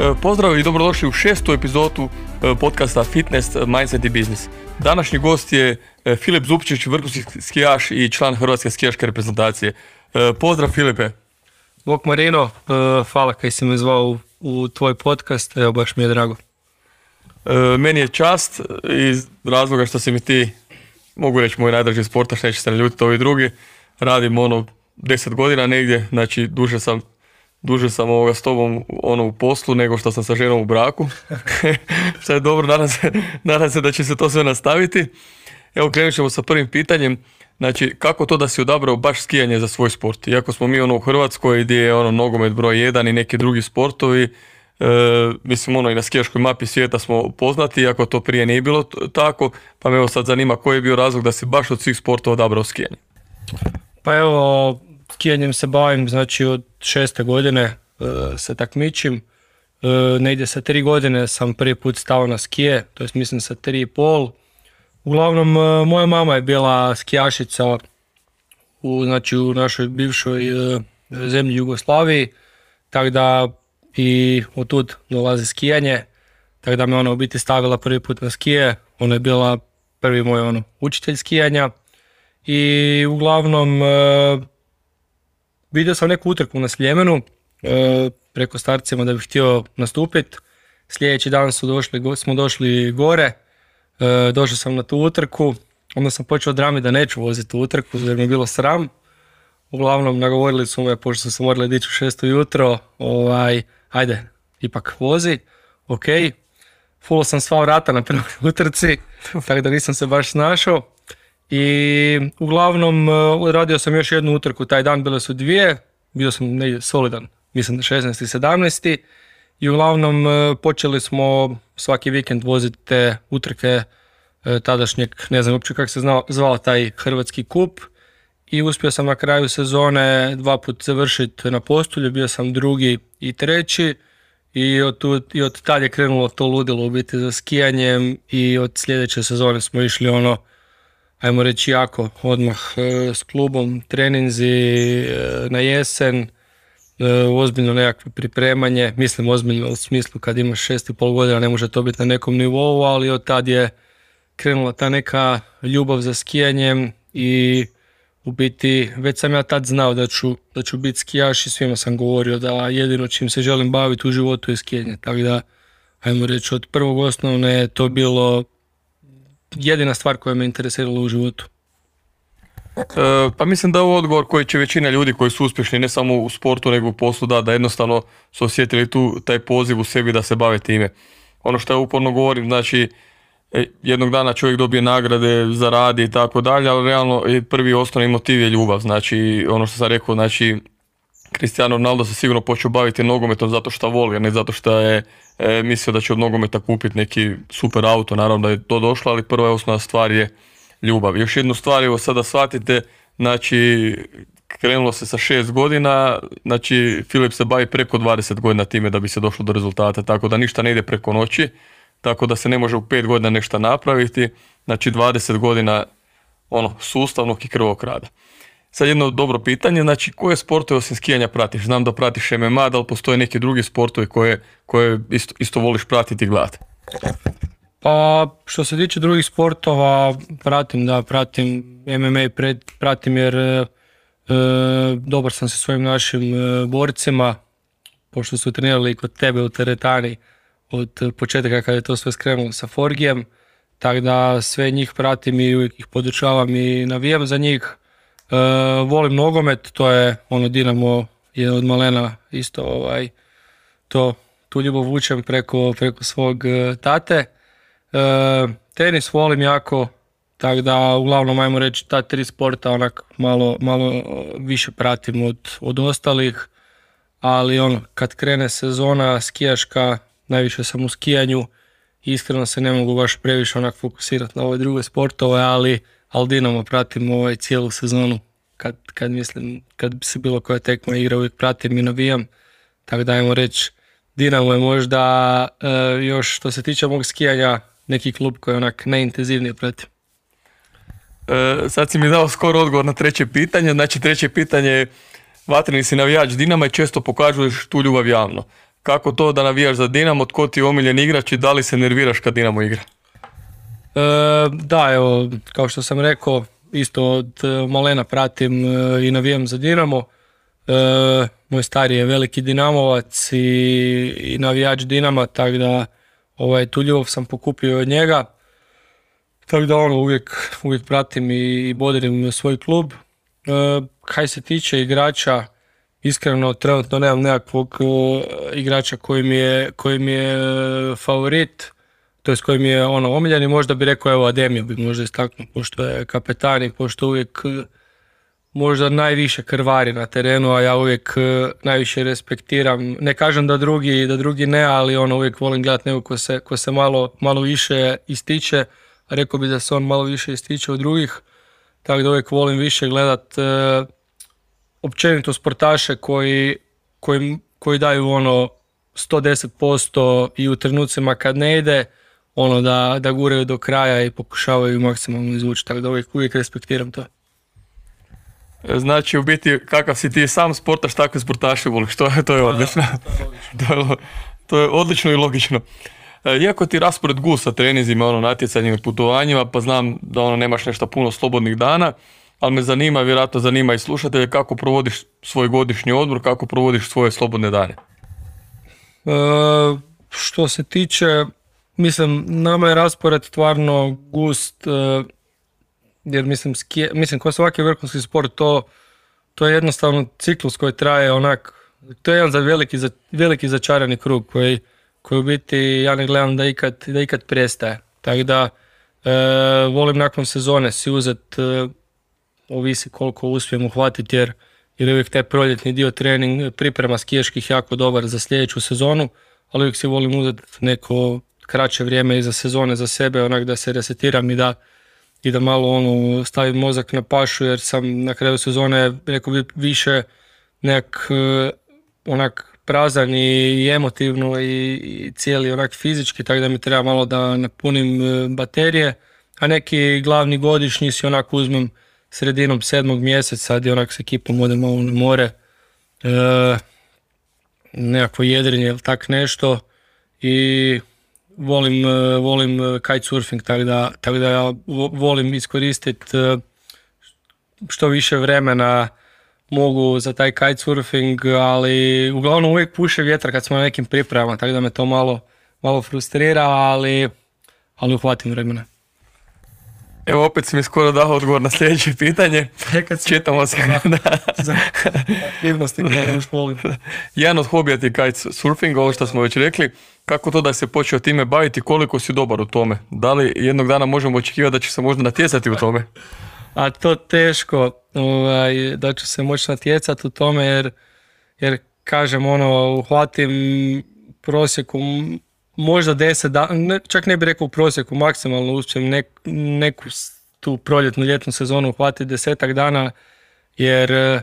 E, pozdrav i dobrodošli u šestu epizodu e, podcasta Fitness, Mindset i Business. Današnji gost je e, Filip Zupčić, vrhunski skijaš i član Hrvatske skijaške reprezentacije. Pozdrav Filipe. Bok Marino, hvala kaj si me zvao u tvoj podcast, evo baš mi je drago. Meni je čast iz razloga što si mi ti, mogu reći moj najdraži sportaš, neće se naljutiti ovi drugi, radim ono deset godina negdje, znači duže sam duže sam ovoga s tobom ono u poslu nego što sam sa ženom u braku. što je dobro, nadam se, nadam se da će se to sve nastaviti. Evo krenut ćemo sa prvim pitanjem. Znači, kako to da si odabrao baš skijanje za svoj sport? Iako smo mi ono u Hrvatskoj gdje je ono nogomet broj jedan i neki drugi sportovi, e, mislim ono i na skijaškoj mapi svijeta smo poznati, iako to prije nije bilo tako, pa me evo sad zanima koji je bio razlog da si baš od svih sportova odabrao skijanje? Pa evo, skijanjem se bavim znači od šeste godine e, se takmičim. E, negdje sa tri godine sam prvi put stao na skije, to jest mislim sa tri i pol. Uglavnom, e, moja mama je bila skijašica u, znači, u našoj bivšoj zemlji Jugoslaviji, tako da i od tud dolazi skijanje, tako da me ona u biti stavila prvi put na skije, ona je bila prvi moj ono, učitelj skijanja i uglavnom Vidio sam neku utrku na Sljemenu e, preko starcima da bih htio nastupiti. Sljedeći dan su došli, smo došli gore, e, došao sam na tu utrku, onda sam počeo drami da neću voziti tu utrku jer mi je bilo sram. Uglavnom nagovorili su me, pošto su se morali dići u šesto jutro, ovaj, ajde, ipak vozi, ok. Fulo sam sva vrata na prvoj utrci, tako da nisam se baš snašao. I uglavnom e, radio sam još jednu utrku, taj dan bile su dvije, bio sam negdje solidan, mislim da 16. i 17. I uglavnom e, počeli smo svaki vikend voziti te utrke e, tadašnjeg, ne znam uopće kako se zvao taj hrvatski kup. I uspio sam na kraju sezone dva put završiti na postulju, bio sam drugi i treći. I od, i od tad je krenulo to ludilo u biti za skijanjem i od sljedeće sezone smo išli ono ajmo reći jako odmah e, s klubom, treninzi e, na jesen, e, ozbiljno nekakve pripremanje, mislim ozbiljno u smislu kad imaš šest i pol godina ne može to biti na nekom nivou, ali od tad je krenula ta neka ljubav za skijanjem i u biti već sam ja tad znao da ću, da ću biti skijaš i svima sam govorio da jedino čim se želim baviti u životu je skijanje, tako da ajmo reći od prvog osnovne je to bilo jedina stvar koja me interesirala u životu. E, pa mislim da je ovo odgovor koji će većina ljudi koji su uspješni ne samo u sportu nego u poslu da, da jednostavno su osjetili tu taj poziv u sebi da se bave time. Ono što ja uporno govorim, znači e, jednog dana čovjek dobije nagrade, zaradi i tako dalje, ali realno prvi osnovni motiv je ljubav. Znači ono što sam rekao, znači Cristiano Ronaldo se sigurno počeo baviti nogometom zato što voli, a ne zato što je e, mislio da će od nogometa kupiti neki super auto, naravno da je to došlo, ali prva je osnovna stvar je ljubav. Još jednu stvar, evo sada shvatite, znači krenulo se sa šest godina, znači Filip se bavi preko 20 godina time da bi se došlo do rezultata, tako da ništa ne ide preko noći, tako da se ne može u pet godina nešto napraviti, znači 20 godina ono, sustavnog i krvog rada. Sad jedno dobro pitanje, znači koje sportove osim skijanja pratiš? Znam da pratiš MMA, da li postoje neki drugi sportovi koje, koje isto, isto voliš pratiti i gledati? Pa što se tiče drugih sportova, pratim da pratim MMA, pratim jer e, dobar sam sa svojim našim e, borcima, pošto su trenirali kod tebe u teretani od početka kada je to sve skrenulo sa Forgijem, tako da sve njih pratim i uvijek ih podučavam i navijam za njih. E, volim nogomet, to je ono Dinamo je od malena isto ovaj to tu ljubav vučem preko, preko svog e, tate. E, tenis volim jako, tako da uglavnom ajmo reći ta tri sporta onak malo, malo više pratim od, od ostalih, ali ono kad krene sezona skijaška, najviše sam u skijanju, iskreno se ne mogu baš previše onak fokusirati na ove druge sportove, ali ali Dinamo pratim ovaj cijelu sezonu. Kad, kad mislim, kad se bilo koja tekma igra uvijek pratim i navijam. Tako da ajmo reći, Dinamo je možda e, još što se tiče mog skijanja neki klub koji onak najintenzivnije pratim. E, sad si mi dao skoro odgovor na treće pitanje. Znači treće pitanje je vatreni si navijač Dinama i često pokažuješ tu ljubav javno. kako to da navijaš za Dinamo, tko ti je omiljen igrač i da li se nerviraš kad Dinamo igra? E, da, evo, kao što sam rekao, isto od e, malena pratim e, i navijam za Dinamo. moj stari je veliki Dinamovac i, i navijač Dinama, tako da ovaj, tu ljubav sam pokupio od njega. Tako da ono, uvijek, uvijek pratim i, i bodirim svoj klub. kaj se tiče igrača, iskreno trenutno nemam nekakvog igrača koji mi je, koji mi je favorit to s kojim je ono omiljeni, možda bi rekao evo Ademio bi možda istaknuo, pošto je kapetanik, pošto uvijek e, možda najviše krvari na terenu, a ja uvijek e, najviše respektiram. Ne kažem da drugi, da drugi ne, ali ono uvijek volim gledati nego ko se, ko se malo, malo više ističe, rekao bi da se on malo više ističe od drugih, tako da uvijek volim više gledat e, općenito sportaše koji, koji, koji daju ono 110% i u trenucima kad ne ide, ono da, da guraju do kraja i pokušavaju maksimalno izvući, tako da uvijek, uvijek respektiram to. E, znači u biti kakav si ti sam sportaš, takve sportaše voliš, to, to je odlično. to, je, to je odlično i logično. E, iako ti raspored gu sa trenizima, ono, natjecanjima i putovanjima, pa znam da ono, nemaš nešto puno slobodnih dana, ali me zanima, vjerojatno zanima i slušatelje, kako provodiš svoj godišnji odmor, kako provodiš svoje slobodne dane? E, što se tiče Mislim, nama je raspored stvarno gust, e, jer mislim, skije, mislim, ko svaki vrhunski sport, to, to je jednostavno ciklus koji traje onak, to je jedan za veliki, za, veliki začarani krug koji, koji u biti ja ne gledam da ikad, da ikad prestaje. Tako da e, volim nakon sezone si uzet, e, ovisi koliko uspijem uhvatiti jer, jer je uvijek taj proljetni dio trening, priprema skijeških jako dobar za sljedeću sezonu, ali uvijek si volim uzeti neko kraće vrijeme iza sezone za sebe, onak da se resetiram i da, i da malo ono, stavim mozak na pašu jer sam na kraju sezone rekao bi više nek eh, onak prazan i emotivno i, i cijeli onak fizički, tako da mi treba malo da napunim eh, baterije, a neki glavni godišnji si onak uzmem sredinom sedmog mjeseca gdje onak s ekipom odem malo na more, e, nekakvo jedrenje ili tak nešto i volim, e, volim e, kitesurfing, tako da, tako da ja volim iskoristiti e, što više vremena mogu za taj kitesurfing, ali uglavnom uvijek puše vjetar kad smo na nekim pripremama, tako da me to malo, malo frustrira, ali, ali uhvatim vremena. Evo opet si mi skoro dao odgovor na sljedeće pitanje. Čitamo se. Za aktivnosti koje još volim. Jedan od hobija ti je surfing, ovo što smo već rekli. Kako to da se počeo time baviti, koliko si dobar u tome? Da li jednog dana možemo očekivati da će se možda natjecati u tome? A to teško ovaj, da ću se moći natjecati u tome jer, jer kažem ono, uhvatim prosjeku možda deset dana, čak ne bih rekao u prosjeku, maksimalno uspijem nek, neku tu proljetnu ljetnu sezonu uhvatiti desetak dana, jer e,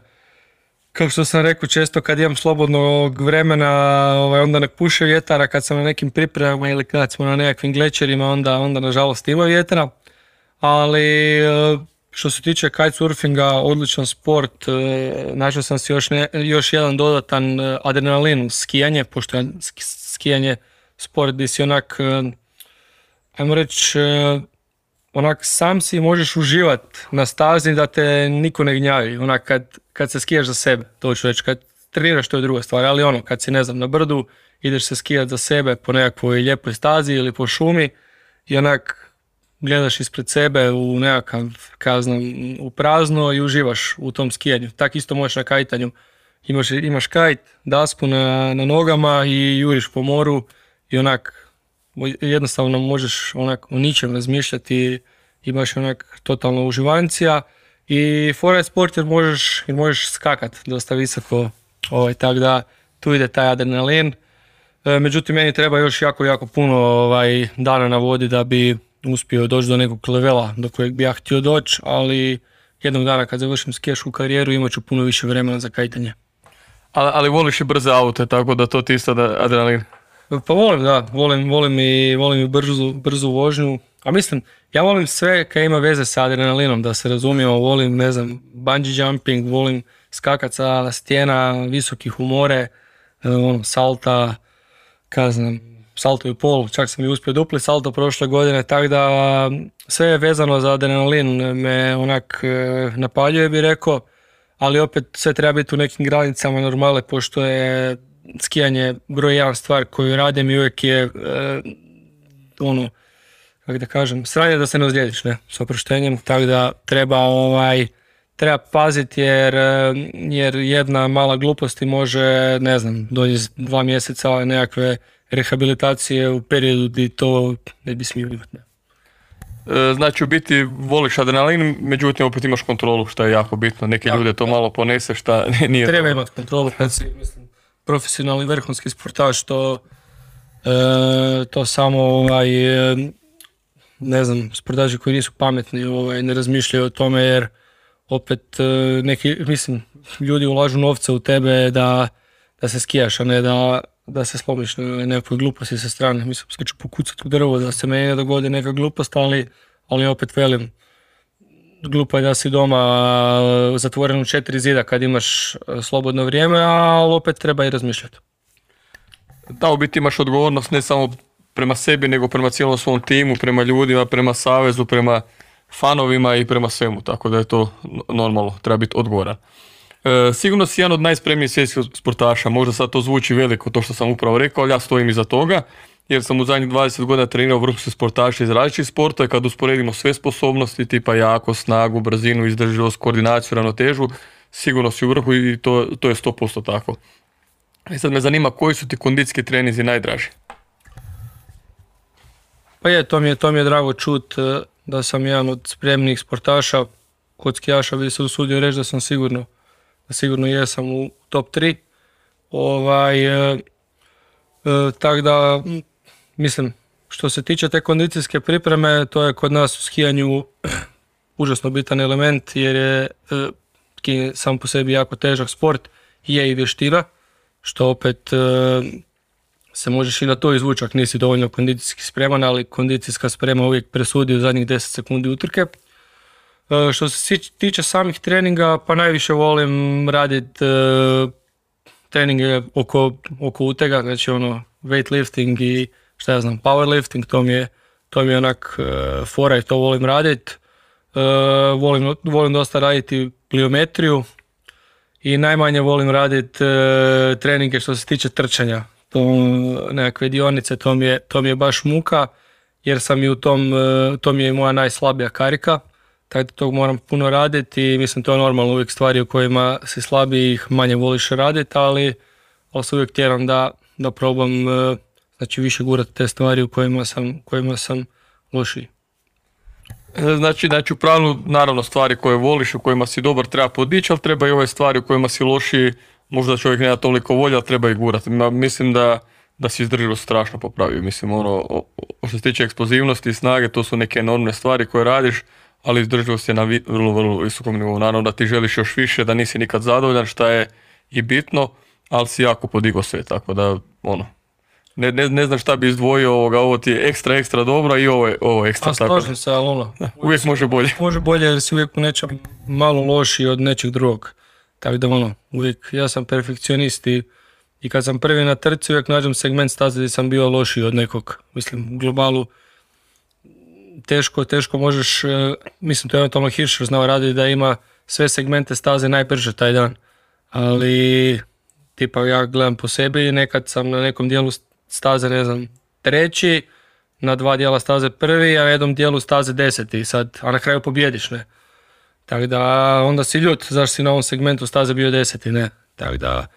kao što sam rekao često kad imam slobodnog vremena, ovaj, onda ne puše vjetara, kad sam na nekim pripremama ili kad smo na nekakvim glečerima, onda, onda nažalost ima vjetra, ali e, što se tiče kitesurfinga, odličan sport, e, našao sam si još, ne, još jedan dodatan adrenalin, skijanje, pošto je skijanje sport gdje si onak, e, ajmo reći, e, onak sam si možeš uživat na stazi da te niko ne gnjavi, onak kad, kad se skijaš za sebe, to ću reći, kad treniraš to je druga stvar, ali ono kad si ne znam na brdu, ideš se skijat za sebe po nekakvoj lijepoj stazi ili po šumi i onak gledaš ispred sebe u nekakav, kaznom, u prazno i uživaš u tom skijanju. Tak isto možeš na kajtanju. Imaš, imaš kajt, dasku na, na nogama i juriš po moru i onak jednostavno možeš onak o ničem razmišljati, imaš onak totalno uživancija i fora sport jer možeš, jer možeš skakat dosta visoko, ovaj, tako da tu ide taj adrenalin. E, međutim, meni treba još jako, jako puno ovaj, dana na vodi da bi uspio doći do nekog levela do kojeg bi ja htio doći, ali jednog dana kad završim skešku karijeru imat ću puno više vremena za kajtanje. Ali, ali voliš i brze aute, tako da to ti isto adrenalin. Pa volim, da, volim, volim i, volim i brzu, brzu vožnju. A mislim, ja volim sve kaj ima veze sa adrenalinom, da se razumijemo, volim, ne znam, bungee jumping, volim skakat sa stijena, visokih umore, e, ono, salta, kaznem, salto i pol, čak sam i uspio dupli salto prošle godine, tako da sve je vezano za adrenalin me onak e, napaljuje bi rekao, ali opet sve treba biti u nekim granicama normale, pošto je skijanje broj jedan stvar koju radim i uvijek je e, ono, kako da kažem, sranje da se ne ozlijediš, ne, s oproštenjem, tako da treba ovaj, treba paziti jer, e, jer jedna mala glupost može, ne znam, donijeti dva mjeseca nekakve rehabilitacije u periodu gdje to ne bi smio imati. E, znači u biti voliš adrenalin, međutim opet imaš kontrolu što je jako bitno. Neke ljude to malo ponese šta nije... Treba imati kontrolu si mislim, profesionalni vrhunski sportaš to, e, to samo ovaj, ne znam, sportaži koji nisu pametni ovaj, ne razmišljaju o tome jer opet e, neki, mislim, ljudi ulažu novce u tebe da, da se skijaš, a ne da, da se slomiš na nekoj gluposti sa strane. Mislim, sve ću pokucati u drvo da se meni ne dogodi neka glupost, ali, ali opet velim, glupo je da si doma e, zatvoren u četiri zida kad imaš e, slobodno vrijeme, ali opet treba i razmišljati. Da, u biti imaš odgovornost ne samo prema sebi, nego prema cijelom svom timu, prema ljudima, prema savezu, prema fanovima i prema svemu, tako da je to normalno, treba biti odgovoran. E, sigurno si jedan od najspremnijih svjetskih sportaša, možda sad to zvuči veliko to što sam upravo rekao, ali ja stojim iza toga, jer sam u zadnjih 20 godina trenirao vrhunske sportaše iz različitih sporta i kad usporedimo sve sposobnosti, tipa jako, snagu, brzinu, izdrživost, koordinaciju, ravnotežu, sigurno si u vrhu i to, to je 100% tako. I sad me zanima koji su ti kondicijski trenizi najdraži? Pa je, to mi je, to mi je drago čut e, da sam jedan od spremnih sportaša, kod skijaša bi se usudio reći da sam sigurno, da sigurno jesam u top 3. Ovaj, e, e, tako da, mislim, što se tiče te kondicijske pripreme, to je kod nas u skijanju užasno bitan element jer je e, sam po sebi jako težak sport, je i vještina, što opet e, se možeš i na to izvući ako nisi dovoljno kondicijski spreman, ali kondicijska sprema uvijek presudi u zadnjih 10 sekundi utrke. E, što se tiče samih treninga, pa najviše volim raditi treninge oko, oko utega, znači ono weightlifting i šta ja znam, powerlifting, to mi je, to mi je onak e, fora i to volim raditi. Volim, volim dosta raditi pliometriju i najmanje volim raditi treninge što se tiče trčanja to nekakve dionice, to mi je, to mi je baš muka jer sam i u tom, e, to mi je moja najslabija karika, tako da tog moram puno raditi i mislim to je normalno uvijek stvari u kojima si slabiji ih manje voliš raditi, ali, ali se uvijek tjeram da, da probam znači više gurati te stvari u kojima sam, kojima sam lošiji. E, znači, znači u pravilu, naravno, stvari koje voliš, u kojima si dobar treba podići, ali treba i ove stvari u kojima si lošiji možda čovjek nema toliko volje, ali treba ih gurati. Mislim da, da si izdrživost strašno popravio. Mislim, ono, što se tiče eksplozivnosti i snage, to su neke enormne stvari koje radiš, ali izdrživost je na vrlo, vrlo visokom nivou. Naravno da ti želiš još više, da nisi nikad zadovoljan, šta je i bitno, ali si jako podigao sve, tako da, ono, ne, ne, ne znam šta bi izdvojio ovoga, ovo ti je ekstra, ekstra dobro i ovo je, ovo ekstra. A slažem se, ali ono, uvijek može bolje. Može bolje jer si uvijek u nečem malo lošiji od nečeg drugog. Tako da ono, uvijek, ja sam perfekcionist i, i kad sam prvi na trci uvijek nađem segment staze gdje sam bio lošiji od nekog. Mislim, u globalu teško, teško možeš, e, mislim to je eventualno Hirscher znao raditi da ima sve segmente staze najbrže taj dan. Ali tipa ja gledam po sebi i nekad sam na nekom dijelu staze, ne znam, treći, na dva dijela staze prvi, a na jednom dijelu staze deseti sad, a na kraju pobjediš, ne. Tako da onda si ljut zašto si na ovom segmentu staze bio deseti, ne. Tako da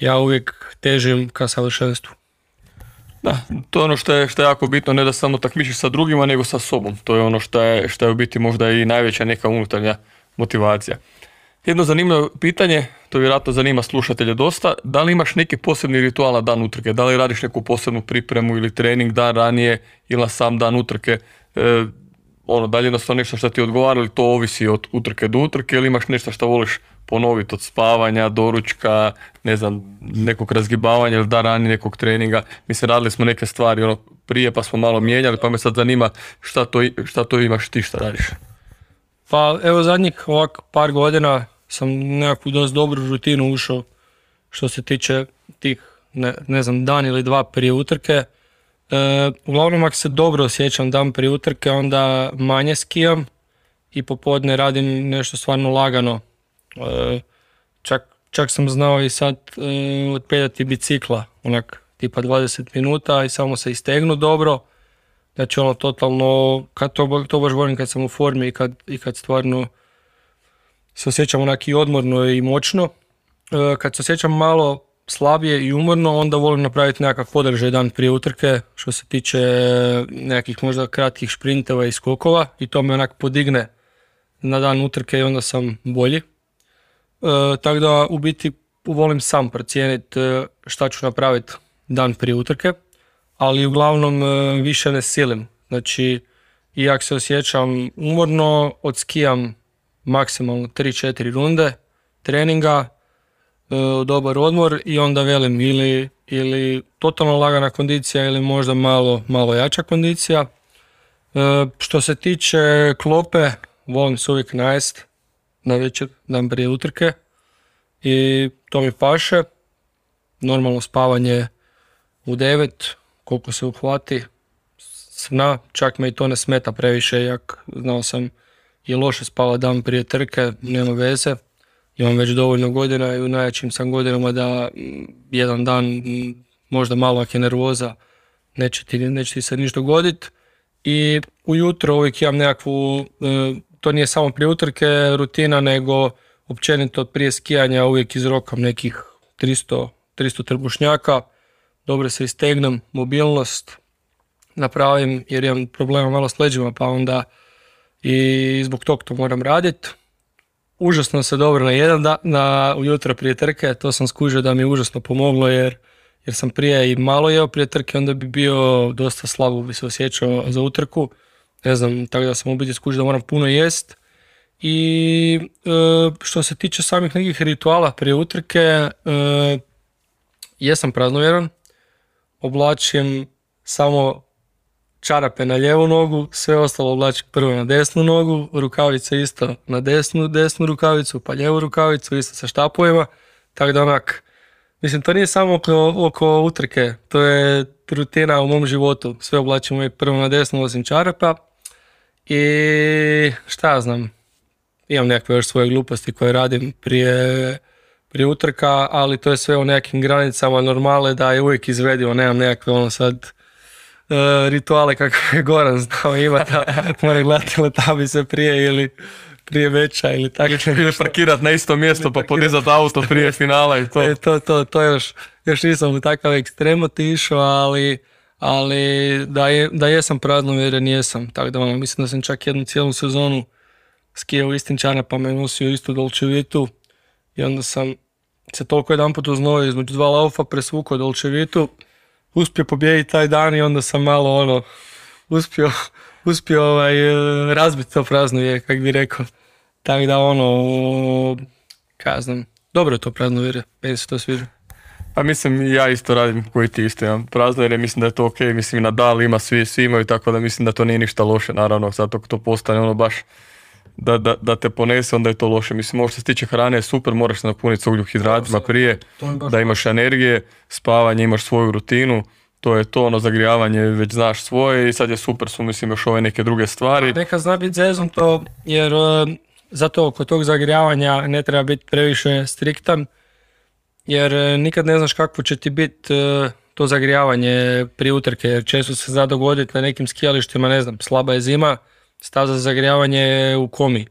ja uvijek težim ka savršenstvu. Da, to je ono što je, što je jako bitno, ne da samo takmičiš sa drugima, nego sa sobom. To je ono što je, što je u biti možda i najveća neka unutarnja motivacija. Jedno zanimljivo pitanje, to vjerojatno zanima slušatelje dosta, da li imaš neki posebni ritual na dan utrke? Da li radiš neku posebnu pripremu ili trening dan ranije ili na sam dan utrke? E, ono, da li jednostavno nešto što ti odgovara ili to ovisi od utrke do utrke ili imaš nešto što voliš ponoviti od spavanja, doručka, ne znam, nekog razgibavanja ili da rani nekog treninga. Mislim, radili smo neke stvari ono, prije pa smo malo mijenjali, pa me sad zanima šta to, šta to imaš ti šta radiš. Pa evo zadnjih ovak par godina sam nekakvu dosta dobru rutinu ušao što se tiče tih ne, ne znam, dan ili dva prije utrke. E, uglavnom ako se dobro osjećam dan prije utrke, onda manje skijam i popodne radim nešto stvarno lagano. E, čak, čak sam znao i sad e, otpeljati bicikla, onak tipa 20 minuta i samo se istegnu dobro. Znači ono totalno, kad to, to baš volim kad sam u formi i kad, i kad stvarno se osjećam onak odmorno i moćno. E, kad se osjećam malo slabije i umorno, onda volim napraviti nekakav podržaj dan prije utrke, što se tiče nekakvih možda kratkih šprinteva i skokova i to me onak podigne na dan utrke i onda sam bolji. E, tako da u biti volim sam procijeniti e, šta ću napraviti dan prije utrke, ali uglavnom e, više ne silim. Znači, i ako se osjećam umorno, odskijam maksimalno 3-4 runde treninga, e, dobar odmor i onda velim ili, ili totalno lagana kondicija ili možda malo, malo jača kondicija. E, što se tiče klope, volim se uvijek najest na večer, dan prije utrke i to mi paše. Normalno spavanje u 9, koliko se uhvati sna, čak me i to ne smeta previše, jak znao sam je loše spava dan prije trke, nema veze. Imam već dovoljno godina i u najjačim sam godinama da mm, jedan dan mm, možda malo ako je nervoza neće ti, neće ti se ništa dogoditi. I ujutro uvijek imam nekakvu, e, to nije samo prije utrke rutina, nego općenito prije skijanja uvijek izrokam nekih 300, 300 trbušnjaka, dobro se istegnem, mobilnost napravim jer imam problema malo s leđima pa onda i zbog tog to moram raditi. Užasno se dobro na jedan dan, na ujutro prije trke, to sam skužio da mi je užasno pomoglo jer, jer sam prije i malo jeo prije trke, onda bi bio dosta slabo bi se osjećao za utrku. Ne znam, tako da sam u biti skužio da moram puno jest. I e, što se tiče samih nekih rituala prije utrke, e, jesam praznovjeran, oblačim samo čarape na lijevu nogu, sve ostalo oblačim prvo na desnu nogu, rukavice isto na desnu, desnu rukavicu, pa lijevu rukavicu isto sa štapovima, tako da onak, mislim to nije samo oko, oko utrke, to je rutina u mom životu, sve oblačim uvijek prvo na desnu osim čarapa. I šta ja znam, imam nekakve još svoje gluposti koje radim prije, prije utrka, ali to je sve u nekim granicama normale da je uvijek izvedivo, nemam nekakve ono sad E, rituale kako je Goran znao ima da mora gledati letavi se prije ili prije veća ili tako. Ili parkirati na isto mjesto pa podizati auto prije finala i to. E, to, to, to još, još nisam u takav ekstrem otišao, ali, ali da, je, da jesam praznovjeren, jesam. Tako da ono, mislim da sam čak jednu cijelu sezonu skijao istinčana pa me nosio istu dolčevitu i onda sam se toliko jedan put uznojio između dva laufa presvukao dolčevitu uspio pobijediti taj dan i onda sam malo ono, uspio, uspio ovaj, razbiti to prazno je, kak bi rekao. Tako da ono, kaznam, dobro je to prazno vjere, meni se to sviđa. Pa mislim ja isto radim koji ti isto imam prazno jer mislim da je to ok, mislim na dal ima, svi, svi imaju tako da mislim da to nije ništa loše naravno, zato to postane ono baš da, da, da te ponese, onda je to loše. Mislim, ovo što se tiče hrane super, moraš se napuniti s ugljuhidratima prije, da imaš energije, spavanje, imaš svoju rutinu, to je to, ono zagrijavanje već znaš svoje i sad je super su mislim još ove neke druge stvari. Neka zna biti to jer uh, zato kod tog zagrijavanja ne treba biti previše striktan jer uh, nikad ne znaš kakvo će ti biti uh, to zagrijavanje pri utrke jer često se zna dogoditi na nekim skijalištima, ne znam, slaba je zima, staza za zagrijavanje je u komi.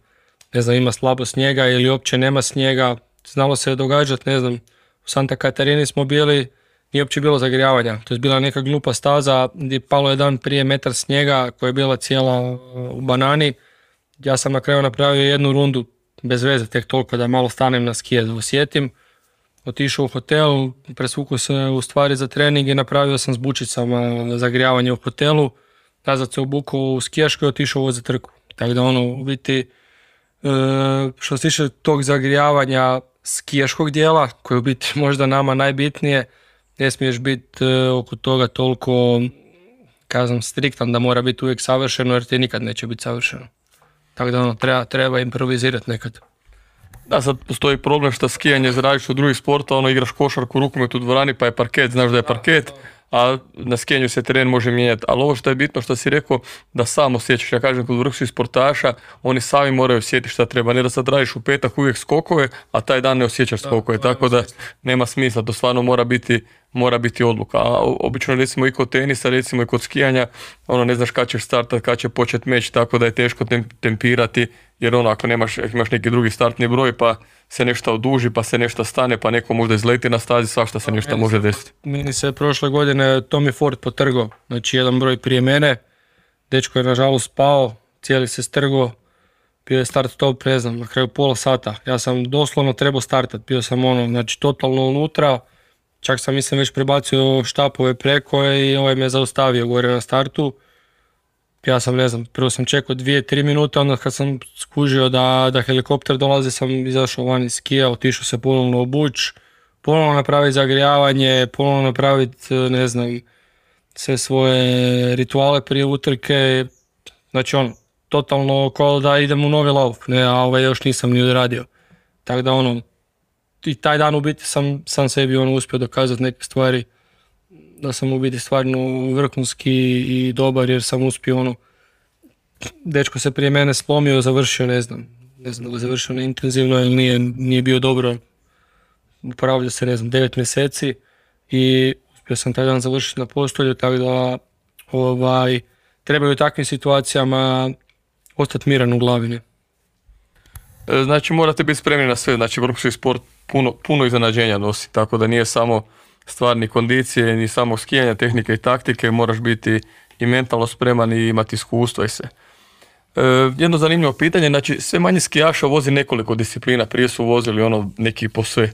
Ne znam, ima slabo snijega ili uopće nema snijega. Znalo se događati, ne znam, u Santa Katarini smo bili, nije uopće bilo zagrijavanja. To je bila neka glupa staza gdje palo je dan prije metar snijega koja je bila cijela u banani. Ja sam na kraju napravio jednu rundu bez veze, tek toliko da malo stanem na skije da osjetim. Otišao u hotel, presvukao se u stvari za trening i napravio sam s bučicama zagrijavanje u hotelu nazad se obukao u skijašku i otišao za trku. Tako da ono, u biti, e, što se tiče tog zagrijavanja skijaškog dijela, koje je u biti možda nama najbitnije, ne smiješ biti e, oko toga toliko, kazam, striktan da mora biti uvijek savršeno, jer ti nikad neće biti savršeno. Tako da ono, treba, treba improvizirati nekad. Da, sad postoji problem što skijanje za različito od drugih sporta, ono igraš košarku, rukomet u dvorani pa je parket, znaš da je parket, a na skijanju se teren može mijenjati. Ali ovo što je bitno što si rekao, da sam osjećaš, ja kažem kod vrhunskih sportaša, oni sami moraju osjetiti šta treba, ne da sad radiš u petak uvijek skokove, a taj dan ne osjećaš skokove, tako da nema smisla, to stvarno mora biti, mora biti odluka. A obično recimo i kod tenisa, recimo i kod skijanja, ono ne znaš kad ćeš startati, kad će početi meč, tako da je teško tempirati, jer ono ako nemaš, imaš neki drugi startni broj pa se nešto oduži, pa se nešto stane, pa neko možda izleti na stazi, svašta se nešto može desiti. Meni se prošle godine Tommy Ford potrgo, znači jedan broj prije mene, dečko je nažalost spao, cijeli se strgo, bio je start top, ne znam, na kraju pola sata. Ja sam doslovno trebao startat, bio sam ono, znači totalno unutra, čak sam mislim već prebacio štapove preko i ovaj me zaustavio gore na startu ja sam ne znam, prvo sam čekao dvije, tri minute, onda kad sam skužio da, da helikopter dolazi sam izašao van iz skija, otišao se ponovno obuć, ponovno napraviti zagrijavanje, ponovno napraviti, ne znam, sve svoje rituale prije utrke, znači ono, totalno kao da idem u novi lauf, ne, a ovaj još nisam ni odradio. Tako da ono, i taj dan u biti sam, sam sebi ono uspio dokazati neke stvari da sam u biti stvarno vrhunski i dobar jer sam uspio ono, dečko se prije mene slomio, završio, ne znam, ne znam da li završio na intenzivno ili nije, nije bio dobro, upravljao se, ne znam, devet mjeseci i uspio sam taj dan završiti na postolju, tako da ovaj, trebaju u takvim situacijama ostati miran u glavini. E, znači morate biti spremni na sve, znači vrhunski sport puno, puno iznenađenja nosi, tako da nije samo stvarni kondicije, ni samo skijanja, tehnike i taktike, moraš biti i mentalno spreman i imati iskustvo i sve. E, jedno zanimljivo pitanje, znači sve manje skijaša vozi nekoliko disciplina, prije su vozili ono neki po sve,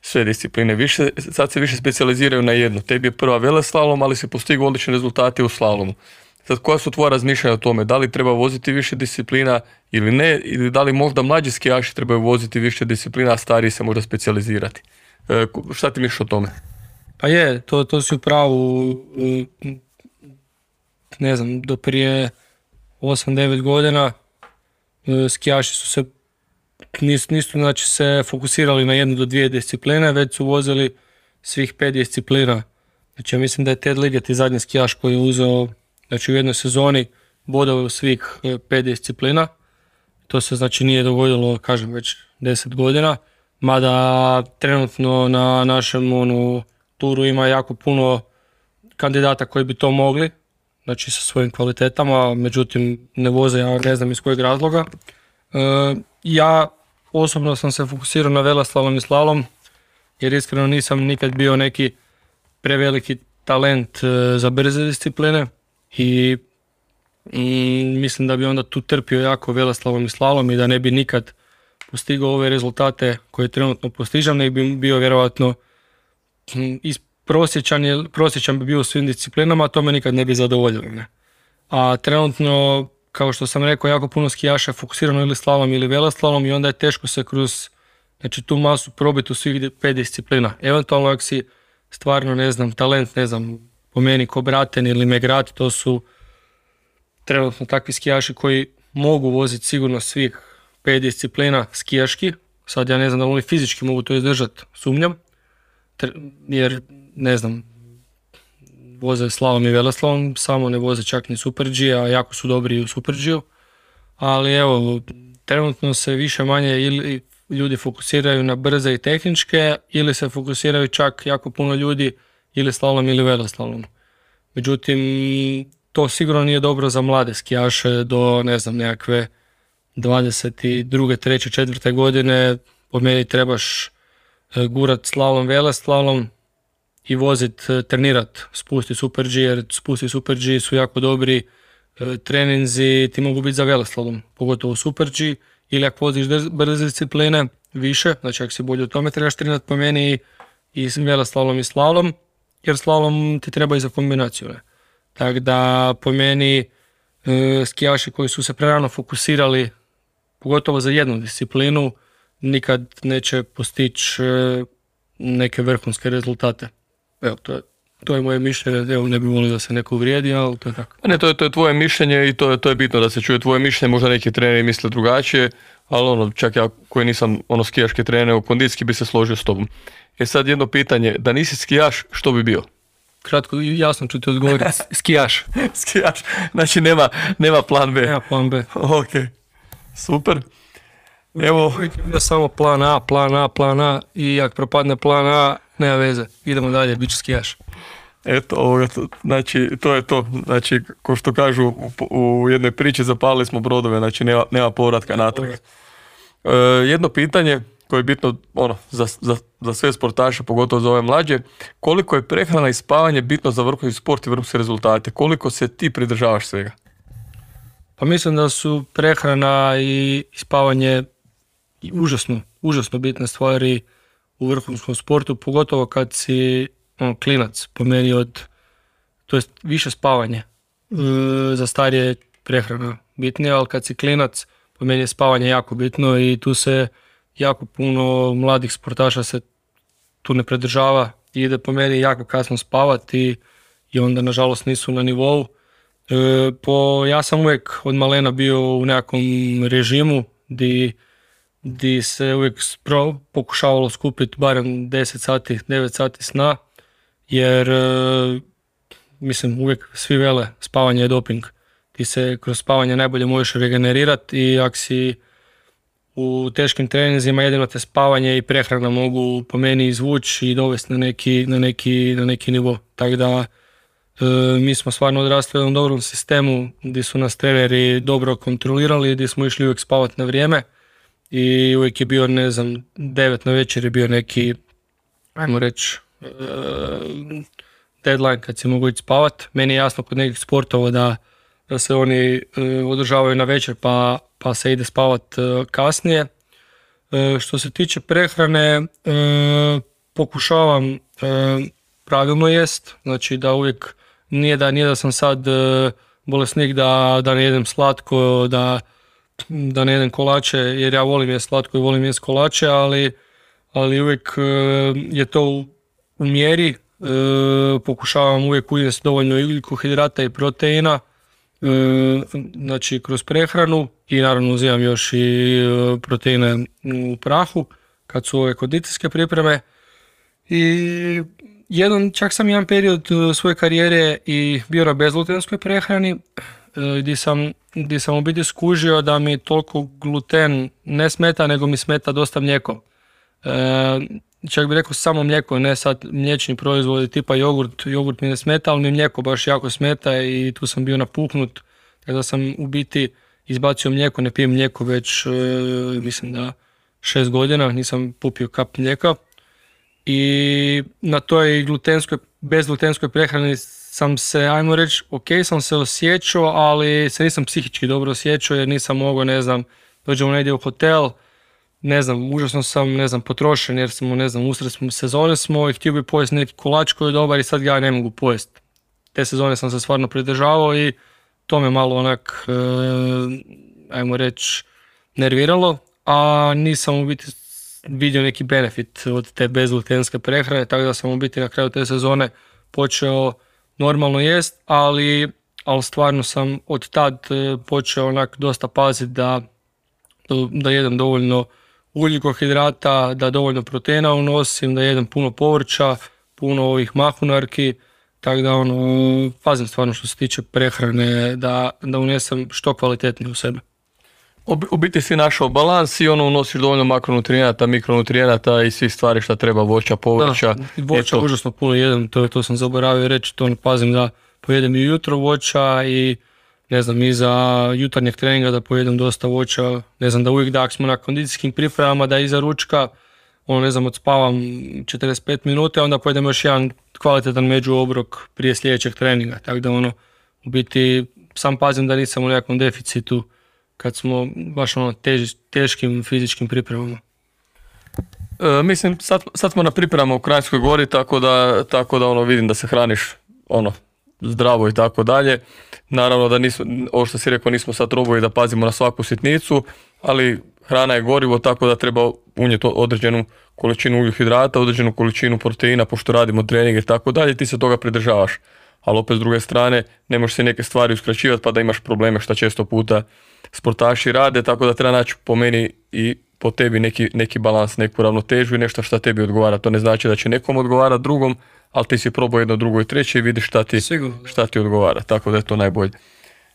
sve discipline, više, sad se više specijaliziraju na jednu. Tebi je prva veleslalom, ali se postigu odlični rezultati u slalomu. Sad koja su tvoja razmišljanja o tome? Da li treba voziti više disciplina ili ne? Ili da li možda mlađi skijaši trebaju voziti više disciplina, a stariji se možda specijalizirati? E, šta ti misliš o tome? Pa je, to, to si u pravu, ne znam, do prije 8-9 godina e, skijaši su se, nisu, nisu znači se fokusirali na jednu do dvije discipline, već su vozili svih pet disciplina. Znači ja mislim da je Ted Liget zadnji skijaš koji je uzeo znači u jednoj sezoni bodove u svih e, pet disciplina. To se znači nije dogodilo, kažem, već 10 godina. Mada trenutno na našem onu, turu ima jako puno kandidata koji bi to mogli, znači sa svojim kvalitetama, međutim ne voze, ja ne znam iz kojeg razloga. E, ja osobno sam se fokusirao na veleslalom i slalom, jer iskreno nisam nikad bio neki preveliki talent e, za brze discipline i mm, mislim da bi onda tu trpio jako veleslalom i slalom i da ne bi nikad postigao ove rezultate koje trenutno postižem, nego bi bio vjerojatno prosječan, je, prosječan bi bio u svim disciplinama, to me nikad ne bi zadovoljilo. Ne? A trenutno, kao što sam rekao, jako puno skijaša fokusirano ili slalom ili veleslalom i onda je teško se kroz znači, tu masu probiti u svih pet disciplina. Eventualno ako si stvarno, ne znam, talent, ne znam, po meni ko Braten ili Megrat, to su trenutno takvi skijaši koji mogu voziti sigurno svih pet disciplina skijaški. Sad ja ne znam da li oni fizički mogu to izdržati, sumnjam jer ne znam, voze slalom i veleslalom, samo ne voze čak ni Super G, a jako su dobri u Super G. Ali evo, trenutno se više manje ili ljudi fokusiraju na brze i tehničke ili se fokusiraju čak jako puno ljudi ili slalom ili veleslalom. Međutim, to sigurno nije dobro za mlade skijaše do ne znam nekakve 22. 3. 4. godine. Po meni trebaš gurat slalom, veleslalom i vozit, e, trenirat, spusti super G, jer spusti super G su jako dobri e, treninzi, ti mogu biti za veleslalom, pogotovo super G, ili ako voziš brze discipline više, znači ako si bolje u tome trebaš trenirati po meni i veleslalom i slalom, jer slalom ti treba i za kombinaciju. Ne? Tako da po meni skijaši koji su se prerano fokusirali pogotovo za jednu disciplinu, nikad neće postići e, neke vrhunske rezultate. Evo, to je, to je moje mišljenje, evo ne bi volio da se neko uvrijedi, ali to je tako. Ne, to je, to je tvoje mišljenje i to je, to je bitno da se čuje tvoje mišljenje, možda neki treneri misle drugačije, ali ono, čak ja koji nisam ono skijaški trener, kondicijski bi se složio s tobom. E sad jedno pitanje, da nisi skijaš, što bi bio? Kratko i jasno ću ti odgovoriti. Skijaš. skijaš, znači nema, nema plan B. Nema plan B. Ok, super. Evo, je samo plan A, plan A, plan A i ako propadne plan A, nema veze. Idemo dalje, bit će skijaš. eto, ovoga, to- znači, to je to. Znači, ko što kažu u, u jednoj priči, zapalili smo brodove, znači nema, nema povratka natrag. E, jedno pitanje koje je bitno ono, za, za, za sve sportaše, pogotovo za ove mlađe, koliko je prehrana i spavanje bitno za vrhunski sport i vrhunske rezultate? Koliko se ti pridržavaš svega? Pa mislim da su prehrana i spavanje užasno, užasno bitne stvari u vrhunskom sportu, pogotovo kad si ono, klinac, po meni od, to jest više spavanje. E, za starije je prehrana bitnija, ali kad si klinac, po meni je spavanje jako bitno i tu se jako puno mladih sportaša se tu ne pridržava i ide po meni jako kasno spavati i onda nažalost nisu na nivou. E, po, ja sam uvijek od malena bio u nekakvom režimu di, di se uvijek spro, pokušavalo skupiti barem 10 sati, 9 sati sna, jer e, mislim uvijek svi vele spavanje je doping. Ti se kroz spavanje najbolje možeš regenerirati i ako si u teškim treninzima jedino te spavanje i prehrana mogu po meni izvući i dovesti na neki, na neki, na neki nivo. Tako da E, mi smo stvarno odrasli u jednom dobrom sistemu gdje su nas treneri dobro kontrolirali, gdje smo išli uvijek spavati na vrijeme i uvijek je bio, ne znam, devet na večer je bio neki, ajmo reći, e, deadline kad se mogu ići spavat. Meni je jasno kod nekih sportova da, da se oni e, održavaju na večer pa, pa se ide spavat e, kasnije. Što se tiče prehrane, pokušavam pravilno jest, znači da uvijek nije da, nije da sam sad bolesnik da, da ne jedem slatko, da, da ne jedem kolače, jer ja volim jest slatko i volim jest kolače, ali, ali uvijek e, je to u, mjeri, e, pokušavam uvijek ujesti dovoljno ugljikohidrata i proteina, e, znači kroz prehranu i naravno uzimam još i e, proteine u prahu kad su ove kondicijske pripreme i jedan, čak sam jedan period e, svoje karijere i bio na bezglutenskoj prehrani e, gdje sam, gdje sam u biti skužio da mi toliko gluten ne smeta, nego mi smeta dosta mlijeko. E, čak bih rekao samo mlijeko, ne sad mliječni proizvodi tipa jogurt, jogurt mi ne smeta, ali mi mlijeko baš jako smeta i tu sam bio napuhnut, tako da sam u biti izbacio mlijeko, ne pijem mlijeko već e, mislim da šest godina, nisam popio kap mlijeka. I na toj glutenskoj, bezglutenskoj prehrani sam se, ajmo reći, ok sam se osjećao, ali se nisam psihički dobro osjećao jer nisam mogao, ne znam, dođemo negdje u hotel, ne znam, užasno sam, ne znam, potrošen jer smo, ne znam, usred sezone smo i htio bi pojesti neki kolač koji je dobar i sad ga ne mogu pojesti. Te sezone sam se stvarno pridržavao i to me malo onak, e, ajmo reći, nerviralo, a nisam u biti vidio neki benefit od te bezglutenske prehrane, tako da sam u biti na kraju te sezone počeo normalno jest, ali, ali stvarno sam od tad e, počeo onak dosta paziti da, da jedem dovoljno ugljikohidrata, da dovoljno proteina unosim, da jedem puno povrća, puno ovih mahunarki, tako da ono, pazim stvarno što se tiče prehrane, da, da unesem što kvalitetnije u sebe. U biti si našao balans i ono unosiš dovoljno makronutrijenata, mikronutrijenata i svih stvari što treba, voća, povrća. Da, voća Eto. užasno puno jedem, to, to sam zaboravio reći, to pazim da pojedem i jutro voća i ne znam, i za jutarnjeg treninga da pojedem dosta voća, ne znam, da uvijek da ako smo na kondicijskim pripremama da iza ručka, ono ne znam, odspavam 45 minuta, onda pojedem još jedan kvalitetan međuobrok prije sljedećeg treninga, tako da ono, u biti sam pazim da nisam u nekakvom deficitu kad smo baš ono tež, teškim fizičkim pripremama. E, mislim, sad, sad smo na pripremama u Krajinskoj gori, tako da, tako da ono, vidim da se hraniš ono, zdravo i tako dalje. Naravno da nismo, ovo što si rekao, nismo sad robovi da pazimo na svaku sitnicu, ali hrana je gorivo, tako da treba unijeti određenu količinu ugljikohidrata, određenu količinu proteina, pošto radimo treninge i tako dalje, ti se toga pridržavaš. Ali opet s druge strane, ne možeš se neke stvari uskraćivati pa da imaš probleme što često puta sportaši rade, tako da treba naći po meni i po tebi neki, neki balans, neku ravnotežu i nešto što tebi odgovara. To ne znači da će nekom odgovara drugom, ali ti si probao jedno, drugo i treće i vidiš šta ti, šta ti odgovara, tako da je to najbolje.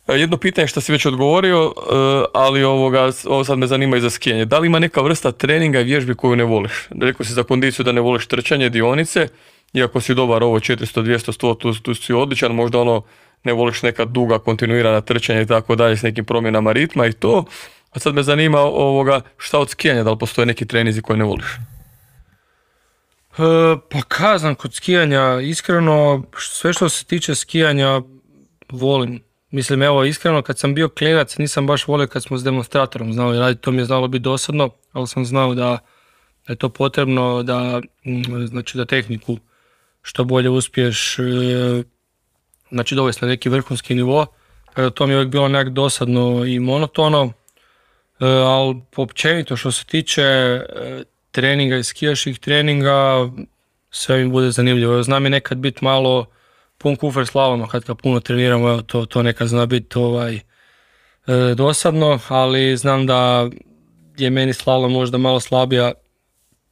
E, jedno pitanje što si već odgovorio, e, ali ovoga, ovo sad me zanima i za skijanje. Da li ima neka vrsta treninga i vježbi koju ne voliš? Rekao si za kondiciju da ne voliš trčanje, dionice, iako si dobar ovo 400, 200, 100, tu, tu si odličan, možda ono ne voliš neka duga kontinuirana trčanja i tako dalje s nekim promjenama ritma i to. A sad me zanima ovoga šta od skijanja, da li postoje neki trenizi koje ne voliš? E, pa kazam, kod skijanja, iskreno, sve što se tiče skijanja, volim. Mislim, evo, iskreno, kad sam bio klinac, nisam baš volio kad smo s demonstratorom znali raditi, to mi je znalo biti dosadno, ali sam znao da je to potrebno da, mm, znači, da tehniku što bolje uspiješ, e, znači dovesti na neki vrhunski nivo. To mi je uvijek bilo nekak dosadno i monotono, e, ali općenito što se tiče e, treninga i skijaških treninga, sve mi bude zanimljivo. Znam je nekad biti malo pun kufer slaloma kad ga puno treniramo, to, to nekad zna biti ovaj, dosadno, ali znam da je meni slalom možda malo slabija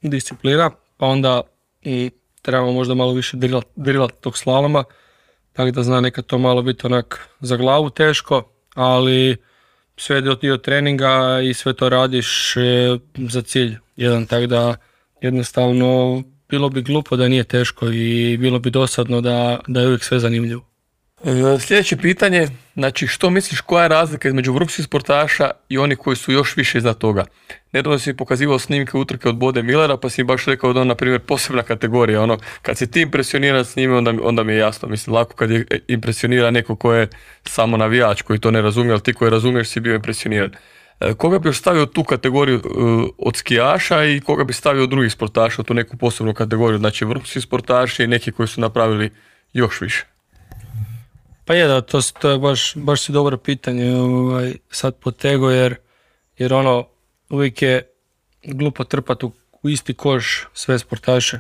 disciplina, pa onda i trebamo možda malo više drilat, tog slaloma, tako da zna nekad to malo biti onak za glavu teško, ali sve je dio treninga i sve to radiš za cilj jedan, tako da jednostavno bilo bi glupo da nije teško i bilo bi dosadno da, da je uvijek sve zanimljivo. E, sljedeće pitanje, znači što misliš koja je razlika između vrhunskih sportaša i onih koji su još više iza toga? Nedavno si pokazivao snimke utrke od Bode Millera pa si baš rekao da on na primjer posebna kategorija, ono kad si ti impresioniran s njime onda, mi je jasno, mislim lako kad je impresionira neko ko je samo navijač koji to ne razumije, ali ti koji razumiješ si bio impresioniran. E, koga bi još stavio tu kategoriju e, od skijaša i koga bi stavio drugih sportaša u tu neku posebnu kategoriju, znači vrhunski sportaši i neki koji su napravili još više? Pa je da, to, to je baš, baš si dobro pitanje ovaj, sad potego jer, jer ono uvijek je glupo trpati u, isti koš sve sportaše.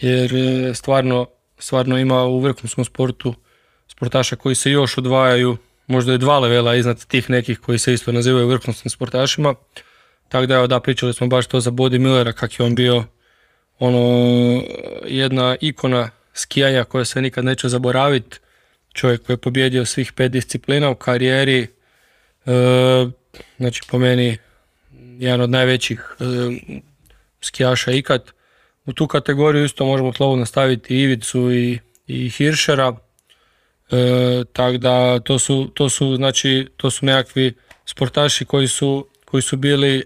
Jer e, stvarno, stvarno ima u vrhunskom sportu sportaša koji se još odvajaju možda i dva levela iznad tih nekih koji se isto nazivaju vrhunskim sportašima. Tako da, evo, da, pričali smo baš to za Body Millera, kak je on bio ono, jedna ikona skijanja koja se nikad neće zaboraviti čovjek koji je pobjedio svih pet disciplina u karijeri, e, znači po meni jedan od najvećih e, skijaša ikad. U tu kategoriju isto možemo slobodno staviti Ivicu i, i Hiršera, e, tako da to su, to su, znači, to su nekakvi sportaši koji su, koji su bili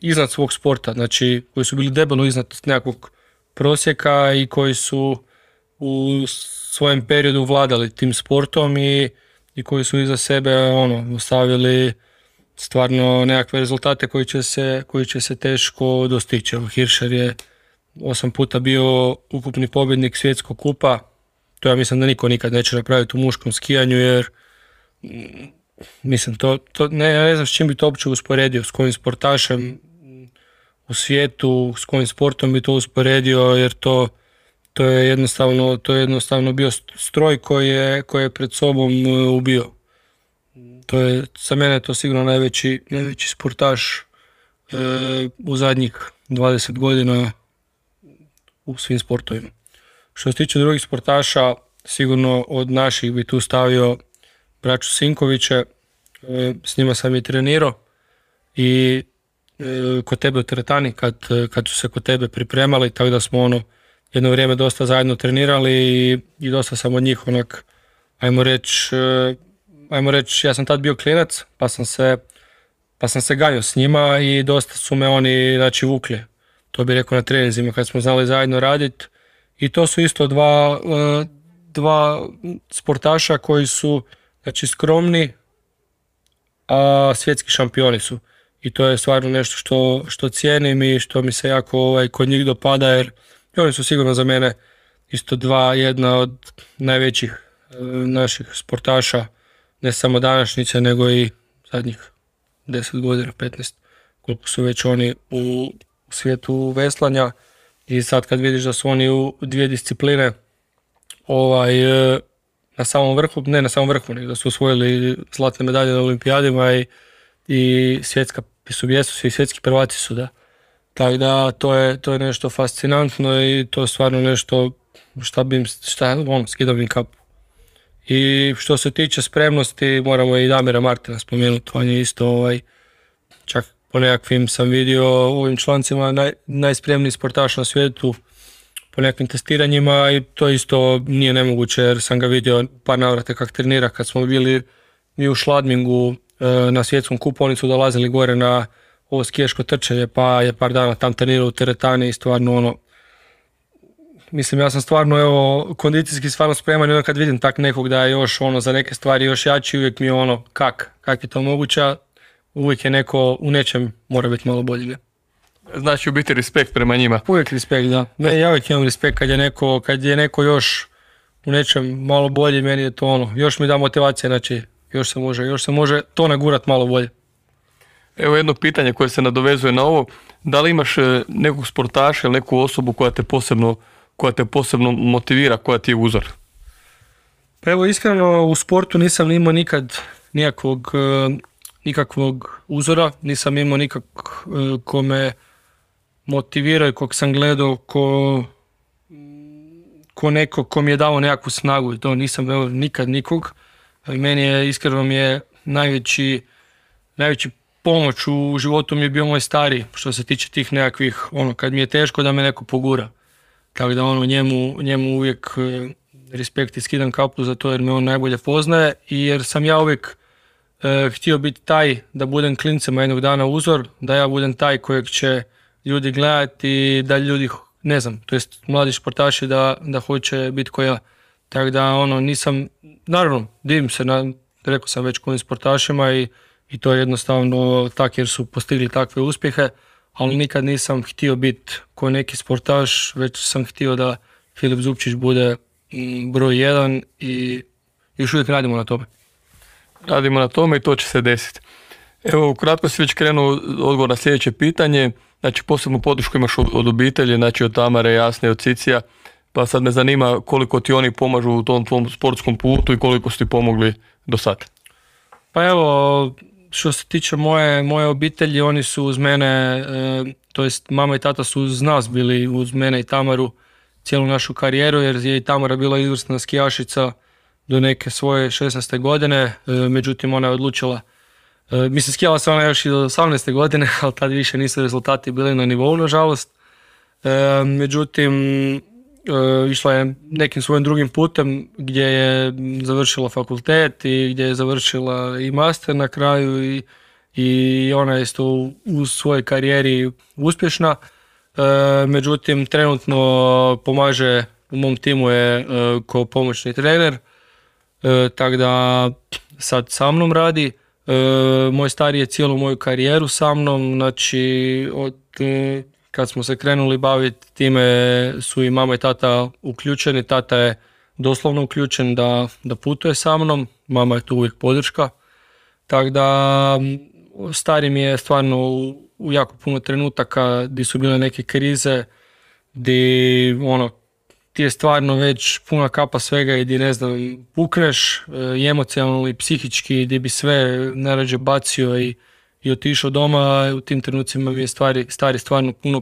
iznad svog sporta, znači koji su bili debelo iznad nekakvog prosjeka i koji su u svojem periodu vladali tim sportom i, i koji su iza sebe ono, ostavili stvarno nekakve rezultate koji će se, koji će se teško dostići. Hirscher je osam puta bio ukupni pobjednik svjetskog kupa. To ja mislim da niko nikad neće napraviti u muškom skijanju jer mm, mislim to, to ne, ja ne znam s čim bi to uopće usporedio, s kojim sportašem u svijetu, s kojim sportom bi to usporedio jer to to je jednostavno, to je jednostavno bio stroj koji je, koji je pred sobom e, ubio. To je, za mene je to sigurno najveći, najveći sportaš e, u zadnjih 20 godina u svim sportovima. Što se tiče drugih sportaša, sigurno od naših bi tu stavio braću Sinkoviće, e, s njima sam i trenirao i kod tebe u teretani kad, kad su se kod tebe pripremali, tako da smo ono jedno vrijeme dosta zajedno trenirali i, i dosta sam od njih onak, ajmo reći, e, ajmo reći, ja sam tad bio klinac, pa sam se, pa sam se ganjao s njima i dosta su me oni, znači, vukli. To bi rekao na trenizima kad smo znali zajedno raditi. I to su isto dva, e, dva sportaša koji su, znači, skromni, a svjetski šampioni su. I to je stvarno nešto što, što cijenim i što mi se jako ovaj, kod njih dopada jer oni su sigurno za mene isto dva, jedna od najvećih e, naših sportaša, ne samo današnjice, nego i zadnjih 10 godina, 15, koliko su već oni u svijetu veslanja. I sad kad vidiš da su oni u dvije discipline ovaj, e, na samom vrhu, ne na samom vrhu, nego da su osvojili zlatne medalje na olimpijadima i, i svjetska, su, jesu svi svjetski prvaci su, da. Tako da to je, to je nešto fascinantno i to je stvarno nešto šta bi im, šta, ono, skidao bi kapu. I što se tiče spremnosti, moramo i Damira Martina spomenuti, on je isto ovaj, čak po nekakvim sam vidio u ovim člancima naj, najspremniji sportaš na svijetu po nekim testiranjima i to isto nije nemoguće jer sam ga vidio par navrata kako trenira kad smo bili mi u Šladmingu e, na svjetskom kupu, oni su dolazili gore na ovo skiješko trčanje pa je par dana tam trenirao u teretani i stvarno ono Mislim, ja sam stvarno evo, kondicijski stvarno spreman i onda kad vidim tak nekog da je još ono za neke stvari još jači, uvijek mi je ono kak, kak je to moguće, uvijek je neko u nečem mora biti malo bolji. Znači u biti respekt prema njima. Uvijek respekt, da. Ne, ja uvijek imam respekt kad je neko, kad je neko još u nečem malo bolji, meni je to ono, još mi da motivacija, znači još se može, još se može to nagurat malo bolje. Evo jedno pitanje koje se nadovezuje na ovo, da li imaš e, nekog sportaša ili neku osobu koja te posebno, koja te posebno motivira, koja ti je uzor? Pa evo iskreno u sportu nisam imao nikad nikakvog, e, nikakvog uzora, nisam imao nikak e, ko me motivirao i kog sam gledao ko, ko neko ko mi je dao nekakvu snagu to nisam veo nikad nikog. I meni je iskreno mi je najveći, najveći pomoć u životu mi je bio moj stari što se tiče tih nekakvih, ono, kad mi je teško da me neko pogura. Tako da ono, njemu, njemu uvijek e, respekt i skidam kapu za to jer me on najbolje poznaje i jer sam ja uvijek e, htio biti taj da budem klincima jednog dana uzor, da ja budem taj kojeg će ljudi gledati, da ljudi, ne znam, to jest mladi športaši da, da hoće biti koja. Tako da ono, nisam, naravno, divim se, na, rekao sam već kojim sportašima i, i to je jednostavno tak jer su postigli takve uspjehe, ali nikad nisam htio biti ko neki sportaš, već sam htio da Filip Zupčić bude mm, broj jedan i još uvijek radimo na tome. Radimo na tome i to će se desiti. Evo, ukratko si već krenuo odgovor na sljedeće pitanje. Znači, posebnu podršku imaš od obitelji, znači od Tamare, Jasne od Cicija. Pa sad me zanima koliko ti oni pomažu u tom tvom sportskom putu i koliko su ti pomogli do sad. Pa evo, što se tiče moje, moje obitelji, oni su uz mene, e, to jest mama i tata su uz nas bili, uz mene i Tamaru cijelu našu karijeru, jer je i Tamara bila izvrsna skijašica do neke svoje 16. godine, e, međutim ona je odlučila E, mislim, skijala se ona još i do 18. godine, ali tad više nisu rezultati bili na nivou, nažalost. Međutim, išla je nekim svojim drugim putem gdje je završila fakultet i gdje je završila i master na kraju i, i ona je isto u, svojoj karijeri uspješna. međutim, trenutno pomaže u mom timu je kao pomoćni trener, tako da sad sa mnom radi. E, moj stari je cijelu moju karijeru sa mnom, znači od e, kad smo se krenuli baviti time su i mama i tata uključeni, tata je doslovno uključen da, da putuje sa mnom, mama je tu uvijek podrška. Tako da stari mi je stvarno u, jako puno trenutaka gdje su bile neke krize, gdje ono, ti je stvarno već puna kapa svega i di ne znam, pukneš e, i emocionalno i psihički, gdje bi sve narađe bacio i, i otišao doma, u tim trenucima mi je stvari, stari stvarno puno,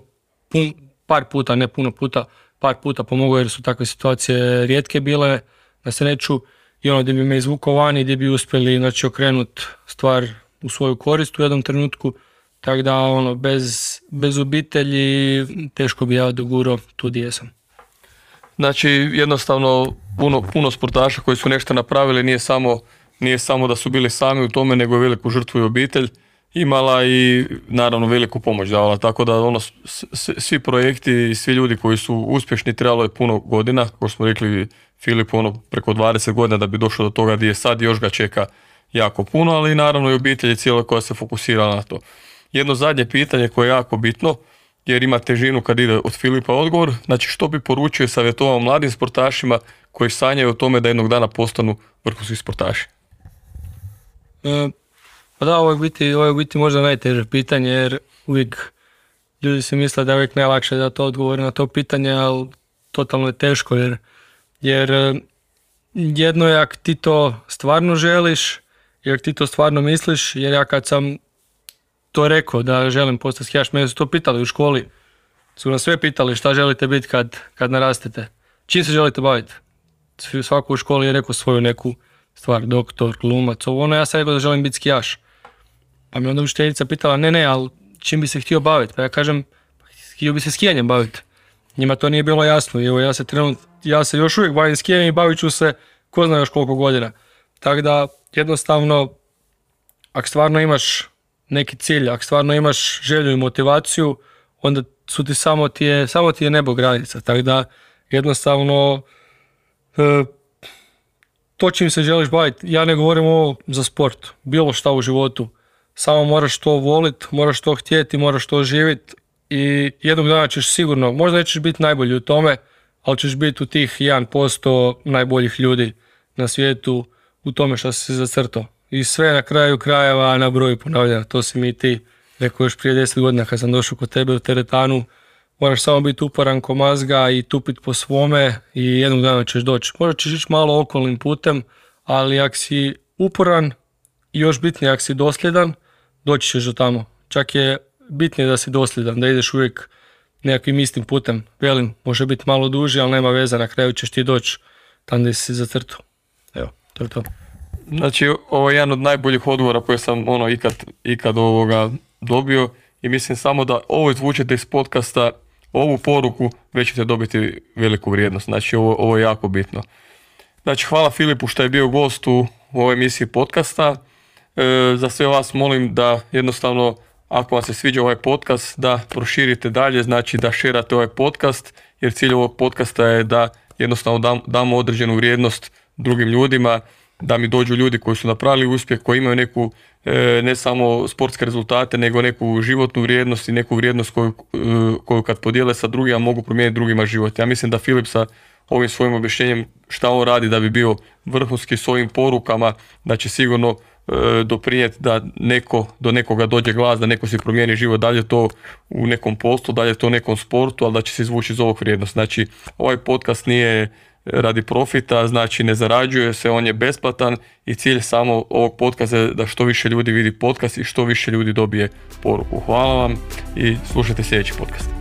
pun, par puta, ne puno puta, par puta pomogao jer su takve situacije rijetke bile na sreću i ono gdje bi me izvukao i gdje bi uspjeli znači, okrenut stvar u svoju korist u jednom trenutku. Tako da ono, bez, bez obitelji teško bi ja dogurao tu gdje sam. Znači jednostavno puno, puno sportaša koji su nešto napravili nije samo, nije samo da su bili sami u tome nego veliku žrtvu i obitelj imala i naravno veliku pomoć davala tako da ono svi projekti i svi ljudi koji su uspješni trebalo je puno godina kao smo rekli Filip ono preko 20 godina da bi došao do toga gdje je sad još ga čeka jako puno ali naravno i obitelji cijela koja se fokusira na to. Jedno zadnje pitanje koje je jako bitno jer ima težinu kad ide od Filipa odgovor. Znači što bi poručio i savjetovao mladim sportašima koji sanjaju o tome da jednog dana postanu vrhunski sportaši? E, pa da, ovo je, biti, ovo je biti možda najteže pitanje jer uvijek ljudi se misle da je uvijek najlakše da to odgovori na to pitanje, ali totalno je teško jer, jer e, jedno je ako ti to stvarno želiš, jer ti to stvarno misliš, jer ja kad sam to rekao da želim postati skijaš. Mene su to pitali u školi. Su nas sve pitali šta želite biti kad, kad narastete. Čim se želite baviti? Svako u školi je rekao svoju neku stvar, doktor, glumac, ovo ono, ja sam rekao da želim biti skijaš. Pa mi onda učiteljica pitala, ne, ne, ali čim bi se htio baviti? Pa ja kažem, htio bi se skijanjem baviti. Njima to nije bilo jasno evo ja se trenut, ja se još uvijek bavim skijanjem i bavit ću se ko zna još koliko godina. Tako da jednostavno, ako stvarno imaš neki cilj, ako stvarno imaš želju i motivaciju, onda su ti samo ti je, samo ti je nebo granica. Tako da jednostavno e, to čim se želiš baviti, ja ne govorim ovo za sport, bilo šta u životu. Samo moraš to voliti, moraš to htjeti, moraš to živjeti i jednog dana ćeš sigurno, možda nećeš biti najbolji u tome, ali ćeš biti u tih 1% najboljih ljudi na svijetu u tome što si se zacrtao. I sve na kraju krajeva na broju ponavljanja, to si mi ti rekao još prije 10 godina kad sam došao kod tebe u teretanu, moraš samo biti uporan ko mazga i tupit po svome i jednog dana ćeš doći. Možda ćeš ići malo okolnim putem, ali ako si uporan i još bitnije ako si dosljedan, doći ćeš do tamo. Čak je bitnije da si dosljedan, da ideš uvijek nekakvim istim putem. Velim, može biti malo duži, ali nema veze, na kraju ćeš ti doći tamo gdje si zacrtao. Evo, to je to. Znači, ovo je jedan od najboljih odgovora koje sam ono ikad, ikad ovoga dobio i mislim samo da ovo izvučete iz podcasta, ovu poruku, već ćete dobiti veliku vrijednost. Znači, ovo, ovo je jako bitno. Znači, hvala Filipu što je bio gost u ovoj emisiji podcasta. E, za sve vas molim da jednostavno ako vam se sviđa ovaj podcast da proširite dalje, znači da šerate ovaj podcast jer cilj ovog podcasta je da jednostavno damo određenu vrijednost drugim ljudima, da mi dođu ljudi koji su napravili uspjeh, koji imaju neku e, ne samo sportske rezultate, nego neku životnu vrijednost i neku vrijednost koju, e, koju kad podijele sa drugima mogu promijeniti drugima život. Ja mislim da Filip sa ovim svojim objašnjenjem šta on radi da bi bio vrhunski s ovim porukama, da će sigurno doprinijeti da neko, do nekoga dođe glas, da neko si promijeni život, dalje to u nekom poslu, dalje to u nekom sportu, ali da će se izvući iz ovog vrijednost. Znači, ovaj podcast nije radi profita, znači ne zarađuje se, on je besplatan i cilj samo ovog podcasta je da što više ljudi vidi podcast i što više ljudi dobije poruku. Hvala vam i slušajte sljedeći podcast.